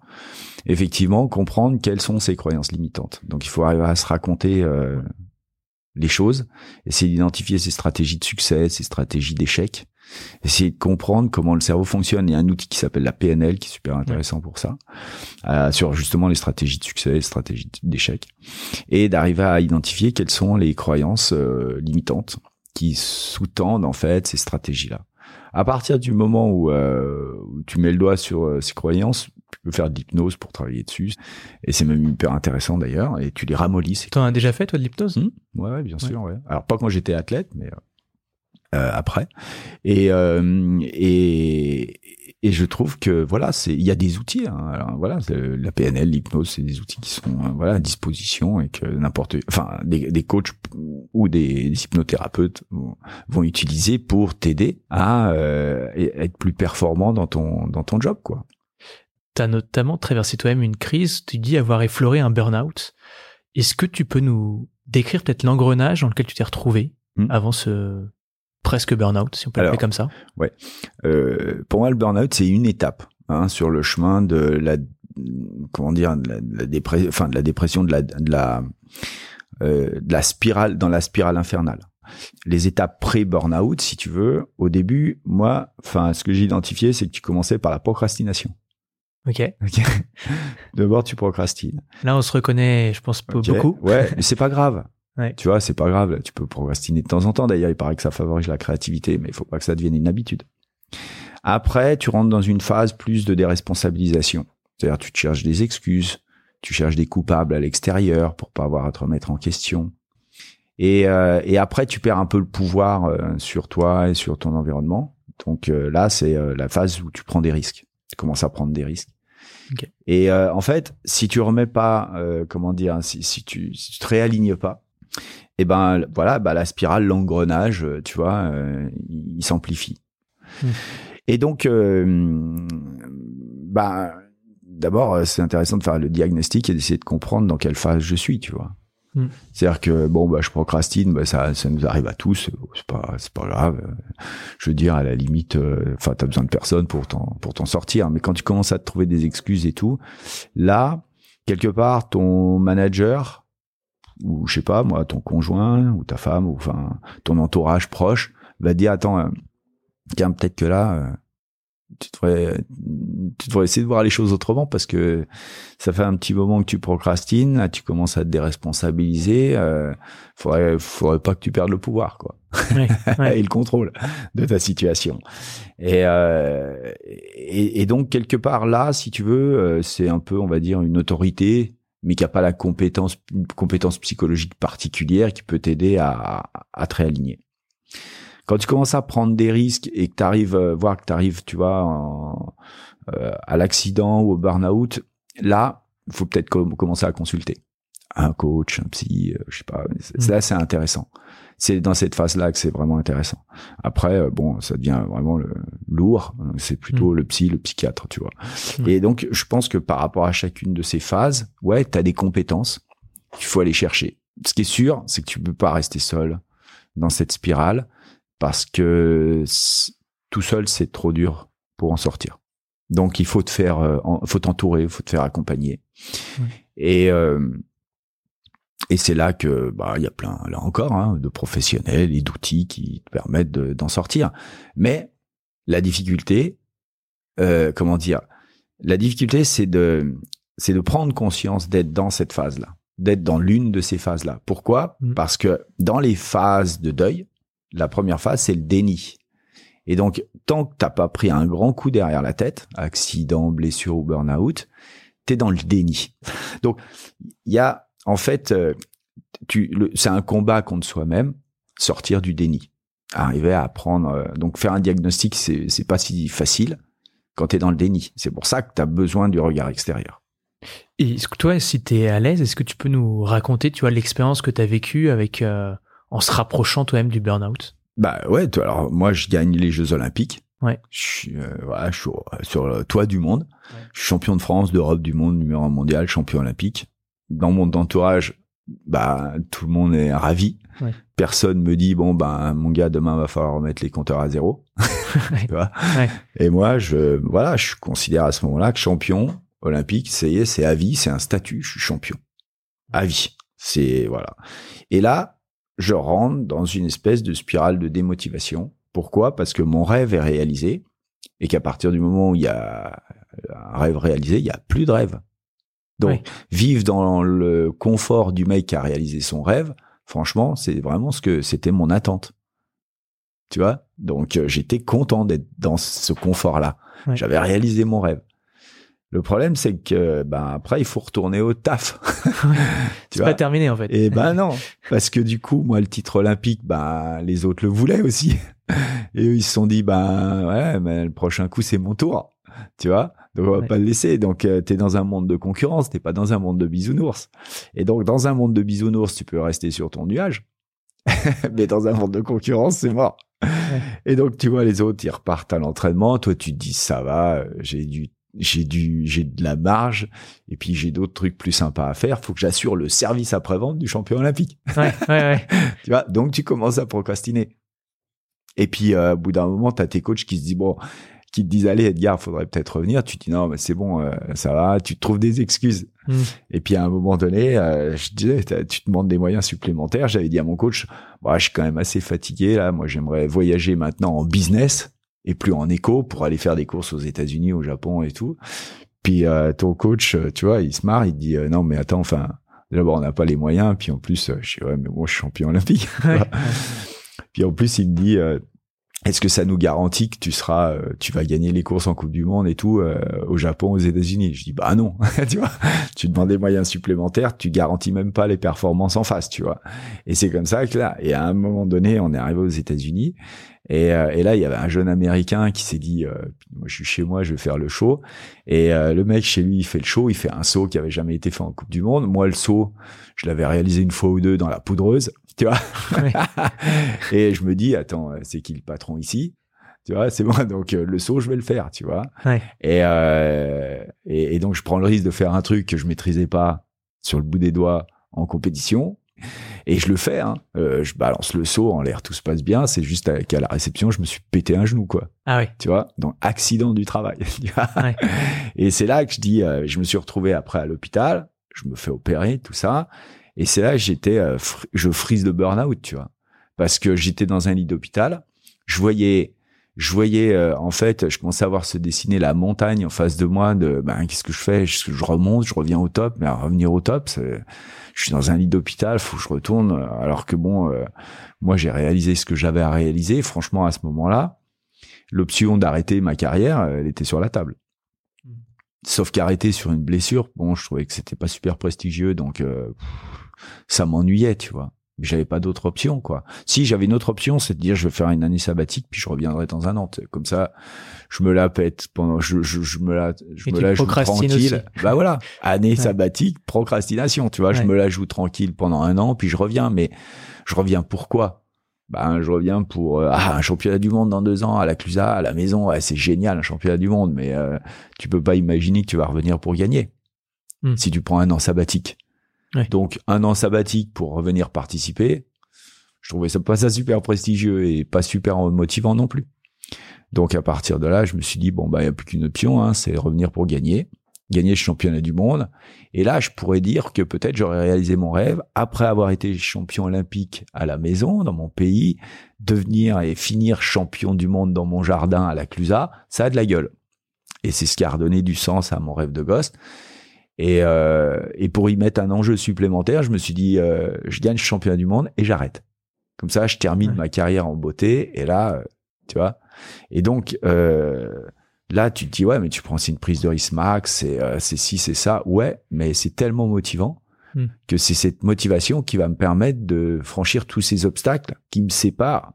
Effectivement, comprendre quelles sont ces croyances limitantes. Donc il faut arriver à se raconter euh, les choses, essayer d'identifier ses stratégies de succès, ses stratégies d'échec, essayer de comprendre comment le cerveau fonctionne. Il y a un outil qui s'appelle la PNL qui est super intéressant pour ça, euh, sur justement les stratégies de succès, les stratégies d'échec, et d'arriver à identifier quelles sont les croyances euh, limitantes qui sous-tendent en fait ces stratégies-là. À partir du moment où, euh, tu mets le doigt sur euh, ces croyances, tu peux faire de l'hypnose pour travailler dessus. Et c'est même hyper intéressant d'ailleurs. Et tu les ramollis. T'en as déjà fait toi de l'hypnose? Mmh. ouais, bien sûr. Ouais. Alors pas quand j'étais athlète, mais euh, après. Et, euh, et, et je trouve que voilà, c'est il y a des outils. Hein. Alors, voilà, la PNL, l'hypnose, c'est des outils qui sont euh, voilà à disposition et que n'importe, enfin des, des coachs ou des, hypnothérapeutes vont, utiliser pour t'aider à être plus performant dans ton dans ton job, quoi. Tu as notamment traversé toi-même une crise. Tu dis avoir effleuré un burn-out. Est-ce que tu peux nous décrire peut-être l'engrenage dans lequel tu t'es retrouvé hmm. avant ce presque burn-out, si on peut l'appeler comme ça. Ouais. Euh, pour moi, le burn-out, c'est une étape hein, sur le chemin de la comment dire de la, dépression, enfin de la dépression, de la de la euh, de la spirale dans la spirale infernale. Les étapes pré-burn-out, si tu veux, au début, moi, enfin, ce que j'ai identifié, c'est que tu commençais par la procrastination. Ok. okay. *laughs* D'abord, tu procrastines. Là, on se reconnaît, je pense, beaucoup. Ouais, mais c'est pas grave. Tu vois, c'est pas grave. Tu peux procrastiner de temps en temps. D'ailleurs, il paraît que ça favorise la créativité, mais il faut pas que ça devienne une habitude. Après, tu rentres dans une phase plus de déresponsabilisation. C'est-à-dire, tu te cherches des excuses, tu cherches des coupables à l'extérieur pour pas avoir à te remettre en question. Et, euh, et après, tu perds un peu le pouvoir euh, sur toi et sur ton environnement. Donc euh, là, c'est la phase où tu prends des risques. Tu commences à prendre des risques. Et en fait, si tu remets pas, comment dire, si, si, tu, si tu te réalignes pas, et ben voilà, bah, la spirale, l'engrenage, euh, tu vois, euh, il, s'amplifie. Hmm. Et donc, euh, bah d'abord, c'est intéressant de faire le diagnostic et d'essayer de comprendre dans quelle phase je suis, tu vois. Hmm. C'est-à-dire que bon bah je procrastine, bah ça ça nous arrive à tous, c'est pas c'est pas grave. Je veux dire à la limite, enfin t'as besoin de personne pour t'en pour t'en sortir, mais quand tu commences à te trouver des excuses et tout, là quelque part ton manager ou je sais pas moi ton conjoint ou ta femme ou enfin ton entourage proche va dire attends euh, tiens peut-être que là euh, tu devrais tu devrais essayer de voir les choses autrement parce que ça fait un petit moment que tu procrastines là tu commences à te déresponsabiliser euh, faudrait faudrait pas que tu perdes le pouvoir quoi. *laughs* Et le contrôle de ta situation. Et, euh, et, et donc quelque part là si tu veux c'est un peu on va dire une autorité mais qui a pas la compétence, une compétence psychologique particulière qui peut t'aider à, à te réaligner. Quand tu commences à prendre des risques et que tu arrives, euh, voir que tu arrives, tu vois, en, euh, à l'accident ou au burn-out, là, il faut peut-être commencer à consulter un coach, un psy, je sais pas. Là, mm. c'est intéressant c'est dans cette phase-là que c'est vraiment intéressant. Après, euh, bon, ça devient vraiment le, lourd. C'est plutôt mm. le psy, le psychiatre, tu vois. Mm. Et donc, je pense que par rapport à chacune de ces phases, ouais, tu as des compétences qu'il faut aller chercher. Ce qui est sûr, c'est que tu peux pas rester seul dans cette spirale parce que tout seul, c'est trop dur pour en sortir. Donc, il faut te faire, euh, faut t'entourer, il faut te faire accompagner. Et euh, et c'est là que bah il y a plein là encore hein, de professionnels et d'outils qui te permettent d'en sortir. Mais la difficulté, euh, comment dire, la difficulté c'est de c'est de prendre conscience d'être dans cette phase là, d'être dans l'une de ces phases là. Pourquoi? Mmh. Parce que dans les phases de deuil, la première phase c'est le déni. Et donc tant que t'as pas pris un grand coup derrière la tête, accident, blessure ou burn-out, t'es dans le déni. *laughs* Donc il y a en fait, euh, c'est un combat contre soi-même, sortir du déni, arriver à apprendre. Euh, donc faire un diagnostic, c'est pas si facile quand tu es dans le déni. C'est pour ça que tu as besoin du regard extérieur. Et est-ce que toi, si tu es à l'aise, est-ce que tu peux nous raconter, tu vois, l'expérience que tu as vécue avec euh, en se rapprochant toi-même du burn-out? Bah ouais, toi, alors moi je gagne les Jeux Olympiques. Ouais. Je suis, voilà, je suis sur, le toit du monde. Je suis champion de France, d'Europe, du monde, numéro un mondial, champion olympique dans mon entourage, bah tout le monde est ravi. Ouais. Personne me dit bon ben mon gars demain va falloir remettre les compteurs à zéro. *laughs* tu vois Et moi je voilà je considère à ce moment-là que champion olympique c'est c'est à vie c'est un statut je suis champion à vie c'est voilà. Et là je rentre dans une espèce de spirale de démotivation. Pourquoi? Parce que mon rêve est réalisé et qu'à partir du moment où il y a un rêve réalisé, il y a plus de rêve. Donc, vivre dans le confort du mec qui a réalisé son rêve, franchement, c'est vraiment ce que c'était mon attente. Tu vois? Donc, euh, j'étais content d'être dans ce confort-là. J'avais réalisé mon rêve. Le problème, c'est que ben après, il faut retourner au taf. *laughs* c'est pas terminé en fait. Et ben *laughs* non, parce que du coup, moi, le titre olympique, ben les autres le voulaient aussi. *laughs* Et eux, ils se sont dit, ben ouais, mais le prochain coup, c'est mon tour. Tu vois? Donc on va pas le laisser. Donc euh, tu es dans un monde de concurrence, t'es pas dans un monde de bisounours. Et donc dans un monde de bisounours, tu peux rester sur ton nuage. *laughs* Mais dans un monde de concurrence, c'est mort. Et donc tu vois les autres, ils repartent à l'entraînement, toi tu te dis ça va, euh, j'ai du j'ai du j'ai de la marge et puis j'ai d'autres trucs plus sympas à faire, faut que j'assure le service après-vente du champion olympique. Ouais, ouais, *laughs* tu vois, donc tu commences à procrastiner. Et puis euh, au bout d'un moment, tu as tes coachs qui se disent bon, qui te disent allez Edgar, faudrait peut-être revenir, tu te dis non mais c'est bon, euh, ça va, tu te trouves des excuses. Hmm. Et puis à un moment donné, euh, je disais, tu te demandes des moyens supplémentaires. J'avais dit à mon coach, bah, je suis quand même assez fatigué là, moi j'aimerais voyager maintenant en business et plus en éco pour aller faire des courses aux États-Unis, au Japon et tout. Puis euh, ton coach, tu vois, il se marre, il te dit non mais attends, enfin d'abord on n'a pas les moyens, puis en plus je suis ouais mais moi je suis champion olympique. *laughs* puis en plus il me dit est-ce que ça nous garantit que tu seras, euh, tu vas gagner les courses en Coupe du Monde et tout euh, au Japon, aux États-Unis? Je dis bah non, *laughs* tu demandes des moyens supplémentaires, tu garantis même pas les performances en face, tu vois? Et c'est comme ça que là, et à un moment donné, on est arrivé aux États-Unis et, euh, là, il y avait un jeune Américain qui s'est dit, moi je suis chez moi, je vais faire le show. Et le mec chez lui, il fait le show, il fait un saut qui avait jamais été fait en Coupe du Monde. Moi, le saut, je l'avais réalisé une fois ou deux dans la poudreuse tu vois. *laughs* et je me dis, attends, euh, c'est qui le patron ici? Tu vois, c'est moi, donc euh, le saut, je vais le faire, tu vois. Euh, et, et, donc, je prends le risque de faire un truc que je maîtrisais pas sur le bout des doigts en compétition. Et je le fais, hein. je balance le saut en l'air, tout se passe bien. C'est juste qu'à la réception, je me suis pété un genou, quoi. Ah oui. Tu vois, donc accident du travail. *laughs* Et c'est là que je dis, je me suis retrouvé après à l'hôpital, je me fais opérer, tout ça. Et c'est là j'étais, euh, je frise de burn-out, tu vois, parce que j'étais dans un lit d'hôpital, je voyais, je voyais euh, en fait, je commençais à voir se dessiner la montagne en face de moi. De, ben qu'est-ce que je fais? Je, remonte, je reviens au top, mais à revenir au top, je suis dans un lit d'hôpital, faut que je retourne. Alors que bon, euh, moi j'ai réalisé ce que j'avais à réaliser. Franchement, à ce moment-là, l'option d'arrêter ma carrière, elle était sur la table. Sauf qu'arrêter sur une blessure, bon, je trouvais que c'était pas super prestigieux, donc ça m'ennuyait, tu vois. Mais j'avais pas d'autre option, quoi. Si j'avais une autre option, c'est de dire je vais faire une année sabbatique, puis je reviendrai dans un an. Comme ça, je me la pète pendant, je, je, je me la, je me la joue tranquille. Bah voilà, *laughs* année sabbatique, procrastination, tu vois. Je me la joue tranquille pendant un an, puis je reviens. Mais je reviens pourquoi? Ben, je reviens pour euh, ah, un championnat du monde dans deux ans à la Clusa, à la maison. Ouais, c'est génial un championnat du monde, mais euh, tu peux pas imaginer que tu vas revenir pour gagner hmm. si tu prends un an sabbatique. Donc un an sabbatique pour revenir participer, je trouvais ça pas ça super prestigieux et pas super motivant non plus. Donc à partir de là, je me suis dit bon bah il y a plus qu'une option, hein, c'est revenir pour gagner, gagner le championnat du monde. Et là, je pourrais dire que peut-être j'aurais réalisé mon rêve après avoir été champion olympique à la maison dans mon pays, devenir et finir champion du monde dans mon jardin à la Clusa, ça a de la gueule. Et c'est ce qui a redonné du sens à mon rêve de gosse. Et, euh, et pour y mettre un enjeu supplémentaire, je me suis dit, euh, je gagne le championnat du monde et j'arrête. Comme ça, je termine ma carrière en beauté. Et là, euh, tu vois. Et donc, euh, là, tu te dis, ouais, mais tu prends, c'est une prise de risque max, c'est euh, c'est ci, c'est ça. Ouais, mais c'est tellement motivant hmm. que c'est cette motivation qui va me permettre de franchir tous ces obstacles qui me séparent,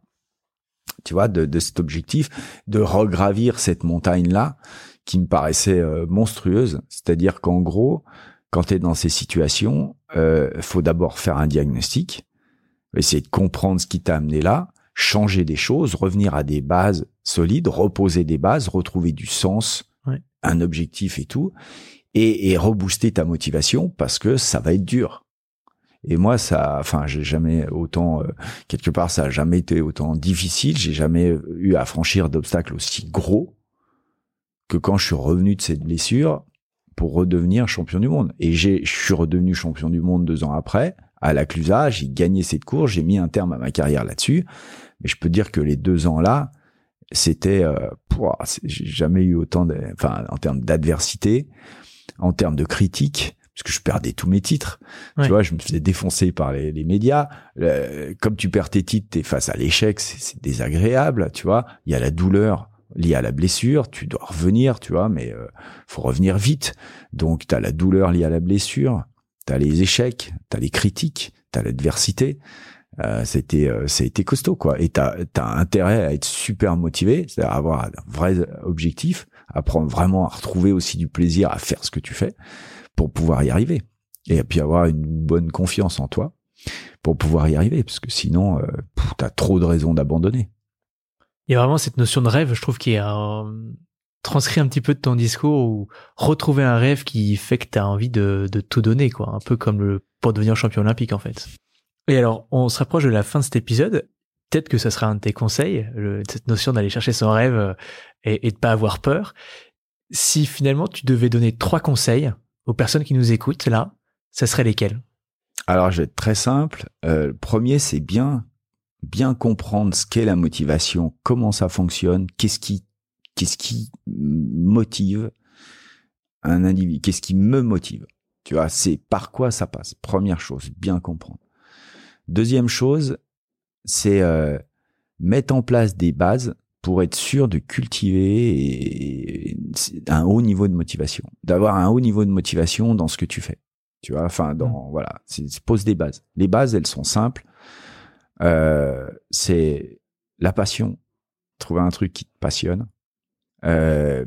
tu vois, de, de cet objectif, de regravir cette montagne-là qui me paraissait euh, monstrueuse. C'est-à-dire qu'en gros, quand tu es dans ces situations, euh, faut d'abord faire un diagnostic, essayer de comprendre ce qui t'a amené là, changer des choses, revenir à des bases solides, reposer des bases, retrouver du sens, un objectif et tout, et, et rebooster ta motivation parce que ça va être dur. Et moi, ça, enfin, j'ai jamais autant, euh, quelque part, ça a jamais été autant difficile. J'ai jamais eu à franchir d'obstacles aussi gros que quand je suis revenu de cette blessure pour redevenir champion du monde. Et j'ai, je suis redevenu champion du monde deux ans après à la Clusa. J'ai gagné cette course, j'ai mis un terme à ma carrière là-dessus. Mais je peux dire que les deux ans là, c'était, euh, j'ai jamais eu autant, de, enfin, en termes d'adversité, en termes de critique, parce que je perdais tous mes titres. Tu vois, je me faisais défoncer par les, les médias. comme tu perds tes titres, t'es face à l'échec, c'est désagréable. Tu vois, il y a la douleur lié à la blessure, tu dois revenir, tu vois, mais euh, faut revenir vite. Donc tu as la douleur liée à la blessure, tu as les échecs, tu as les critiques, tu as l'adversité. Euh, c'était euh, été costaud quoi et tu as, intérêt à être super motivé c'est-à-dire avoir un vrai objectif apprendre vraiment à retrouver aussi du plaisir à faire ce que tu fais pour pouvoir y arriver et puis avoir une bonne confiance en toi pour pouvoir y arriver parce que sinon euh, tu as trop de raisons d'abandonner il y a vraiment cette notion de rêve, je trouve, qui est transcrit un petit peu de ton discours ou retrouver un rêve qui fait que tu as envie de, de, tout donner, quoi. Un peu comme le, pour devenir champion olympique, en fait. Et alors, on se rapproche de la fin de cet épisode. Peut-être que ça sera un de tes conseils, cette notion d'aller chercher son rêve euh, et, et de pas avoir peur. Si finalement tu devais donner trois conseils aux personnes qui nous écoutent là, ça serait lesquels? Alors, je vais être très simple. Euh, le premier, c'est bien bien comprendre ce qu'est la motivation, comment ça fonctionne, qu'est-ce qui, qu'est-ce qui motive un individu, qu'est-ce qui me motive. Tu vois, c'est par quoi ça passe. Première chose, bien comprendre. Deuxième chose, c'est euh, mettre en place des bases pour être sûr de cultiver un haut niveau de motivation, d'avoir un haut niveau de motivation dans ce que tu fais. Tu vois, enfin, dans, mmh. voilà, pose des bases. Les bases, elles sont simples euh, c'est la passion. Trouver un truc qui te passionne. Euh,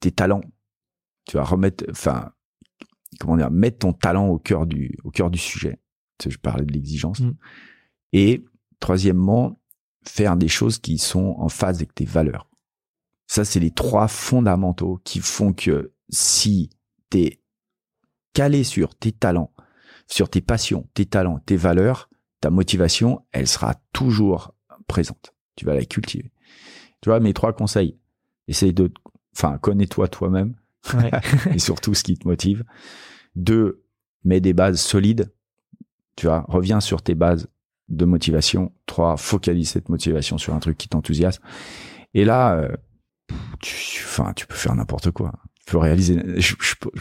tes talents. Tu vas remettre, enfin, comment dire, mettre ton talent au cœur du, au cœur du sujet. Tu je parlais de l'exigence. Mm. Et troisièmement, faire des choses qui sont en phase avec tes valeurs. Ça, c'est les trois fondamentaux qui font que si t'es calé sur tes talents, sur tes passions, tes talents, tes valeurs, ta motivation, elle sera toujours présente. Tu vas la cultiver. Tu vois, mes trois conseils. Essaye de, enfin, connais-toi toi-même. *laughs* et surtout ce qui te motive. Deux, mets des bases solides. Tu vois, reviens sur tes bases de motivation. Trois, focalise cette motivation sur un truc qui t'enthousiasme. Et là, euh, tu, enfin, tu peux faire n'importe quoi. Tu peux réaliser,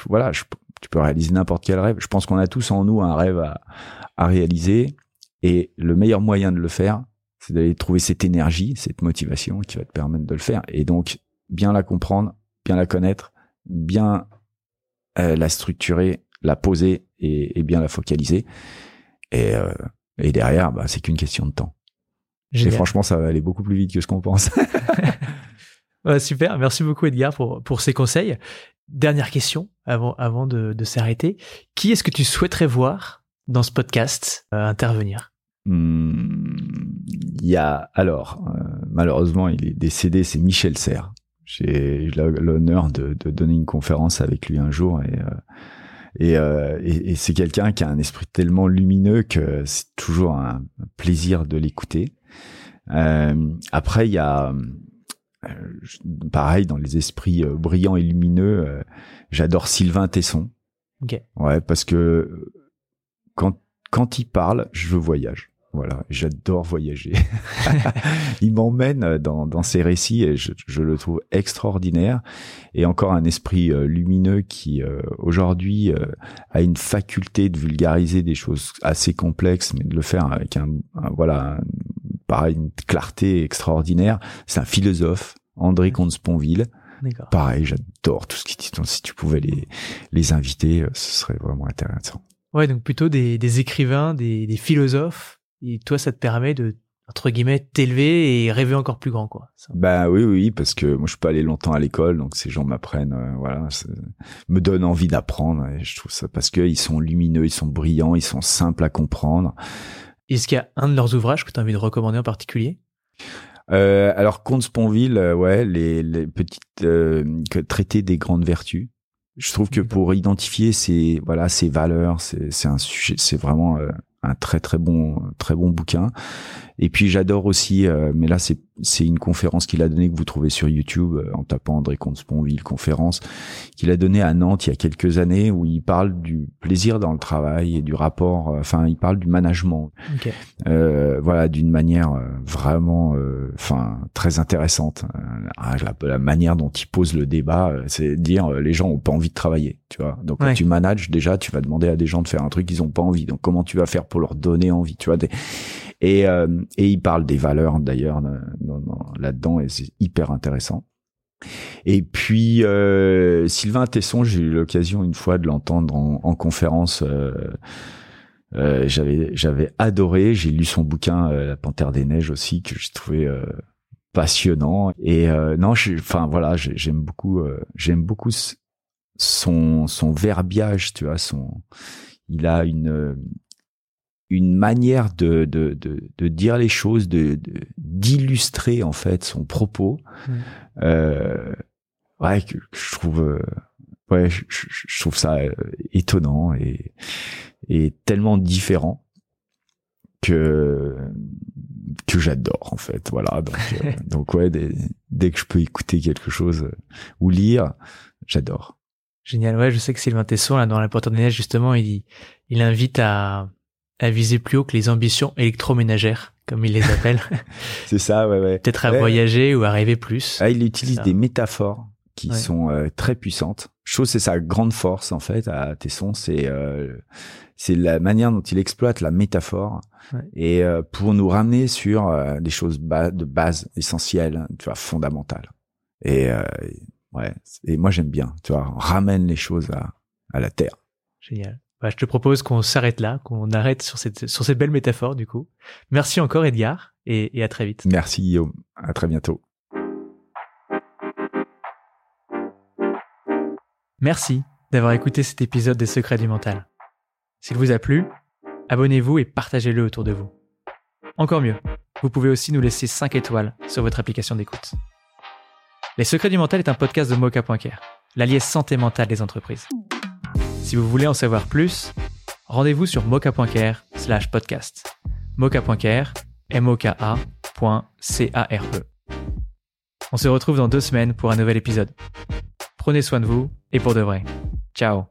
voilà, tu peux réaliser n'importe quel rêve. Je pense qu'on a tous en nous un rêve à, réaliser. Et le meilleur moyen de le faire, c'est d'aller trouver cette énergie, cette motivation qui va te permettre de le faire. Et donc, bien la comprendre, bien la connaître, bien euh, la structurer, la poser et, bien la focaliser. Et euh, Et derrière, bah, c'est qu'une question de temps. Génial. Et franchement, ça va aller beaucoup plus vite que ce qu'on pense. *laughs* *laughs* Ouais, super, merci beaucoup Edgar pour, pour ces conseils. Dernière question avant, avant de, de s'arrêter. Qui est-ce que tu souhaiterais voir dans ce podcast euh, intervenir? Hmm, Il y a alors euh, malheureusement il est décédé, c'est Michel Serres. J'ai eu l'honneur de, de donner une conférence avec lui un jour et euh, et, euh, et- et c'est quelqu'un qui a un esprit tellement lumineux que c'est toujours un plaisir de l'écouter. Euh, après il y a euh, pareil dans les esprits euh, brillants et lumineux, euh, j'adore Sylvain Tesson. Ok. Ouais, parce que quand quand il parle, je voyage. Voilà, j'adore voyager. *laughs* il m'emmène dans, dans ses récits et je, je le trouve extraordinaire. Et encore un esprit euh, lumineux qui euh, aujourd'hui euh, a une faculté de vulgariser des choses assez complexes, mais de le faire avec un, un- voilà, un- pareil, une clarté extraordinaire. C'est un philosophe, André Comte-Sponville. Pareil, j'adore tout ce qui dit. Donc, si tu pouvais les, les inviter, ce serait vraiment intéressant. Ouais, donc plutôt des, des écrivains, des, des philosophes. Et toi, ça te permet de, entre guillemets, t'élever et rêver encore plus grand, quoi. Bah oui, oui, parce que moi je suis pas allé longtemps à l'école, donc ces gens m'apprennent, euh, voilà, me donnent envie d'apprendre. Et je trouve ça parce que ils sont lumineux, ils sont brillants, ils sont simples à comprendre. Est-ce qu'il y a un de leurs ouvrages que tu as envie de recommander en particulier? Euh, alors Comte Sponville, euh, ouais, les, les petites euh, traiter des grandes vertus. Je trouve que pour identifier ces voilà ces valeurs, c'est c'est un sujet, c'est vraiment euh, un très très bon très bon bouquin. Et puis j'adore aussi, euh, mais là c'est c'est une conférence qu'il a donnée que vous trouvez sur YouTube euh, en tapant André Comte Sponville conférence qu'il a donnée à Nantes il y a quelques années où il parle du plaisir dans le travail et du rapport, euh, enfin il parle du management. Ok. euh, voilà d'une manière euh, vraiment euh, enfin très intéressante. La, la manière dont il pose le débat c'est dire euh, les gens ont pas envie de travailler tu vois. Donc quand tu manages déjà tu vas demander à des gens de faire un truc qu'ils ont pas envie. Donc comment tu vas faire pour leur donner envie tu vois des... et euh, et il parle des valeurs d'ailleurs dans- là-dedans et c'est hyper intéressant et puis euh, Sylvain Tesson, j'ai eu l'occasion une fois de l'entendre en, en conférence. euh, euh, j'avais j'avais adoré. J'ai lu son bouquin euh, La Panthère des Neiges aussi que j'ai trouvé euh, passionnant. Et euh, non, enfin voilà, j'ai- j'aime beaucoup euh, j'aime beaucoup son son verbiage. Tu vois, son il a une euh, une manière de, de, de, de dire les choses, de de- d'illustrer en fait son propos, Mm. euh, ouais, que, que je trouve, euh, ouais, je, je- trouve ça euh, étonnant et, et tellement différent que que j'adore en fait, voilà. Donc, euh, *laughs* donc ouais, dès, dès que je peux écouter quelque chose euh, ou lire, j'adore. Génial. Ouais, je sais que Sylvain Tesson, là, dans La Porte des Neiges, justement, il, il invite à, à viser plus haut que les ambitions électroménagères, comme il les *laughs* appelle. C'est ça, ouais, ouais. Peut-être à Ouais. voyager ou à rêver plus. Ah, il utilise des métaphores qui Ouais. sont euh, très puissantes. Je trouve c'est sa grande force en fait à Tesson, c'est euh, c'est la manière dont il exploite la métaphore Ouais. et euh, pour nous ramener sur euh, des choses ba- de base essentielles, tu vois, fondamentales. Et euh, ouais, et moi j'aime bien, tu vois, on ramène les choses à à la terre. Génial. Bah, je te propose qu'on s'arrête là, qu'on arrête sur cette, sur cette belle métaphore, du coup. Merci encore, Edgar, et, et à très vite. Merci Guillaume, à très bientôt. Merci d'avoir écouté cet épisode des Secrets du Mental. S'il vous a plu, abonnez-vous et partagez-le autour de vous. Encore mieux, vous pouvez aussi nous laisser 5 étoiles sur votre application d'écoute. Les Secrets du Mental est un podcast de Mocha.care, l'allié santé mentale des entreprises. Si vous voulez en savoir plus, rendez-vous sur mocha.care slash podcast. mocha.care, m o k -A A R E. On se retrouve dans deux semaines pour un nouvel épisode. Prenez soin de vous et pour de vrai. Ciao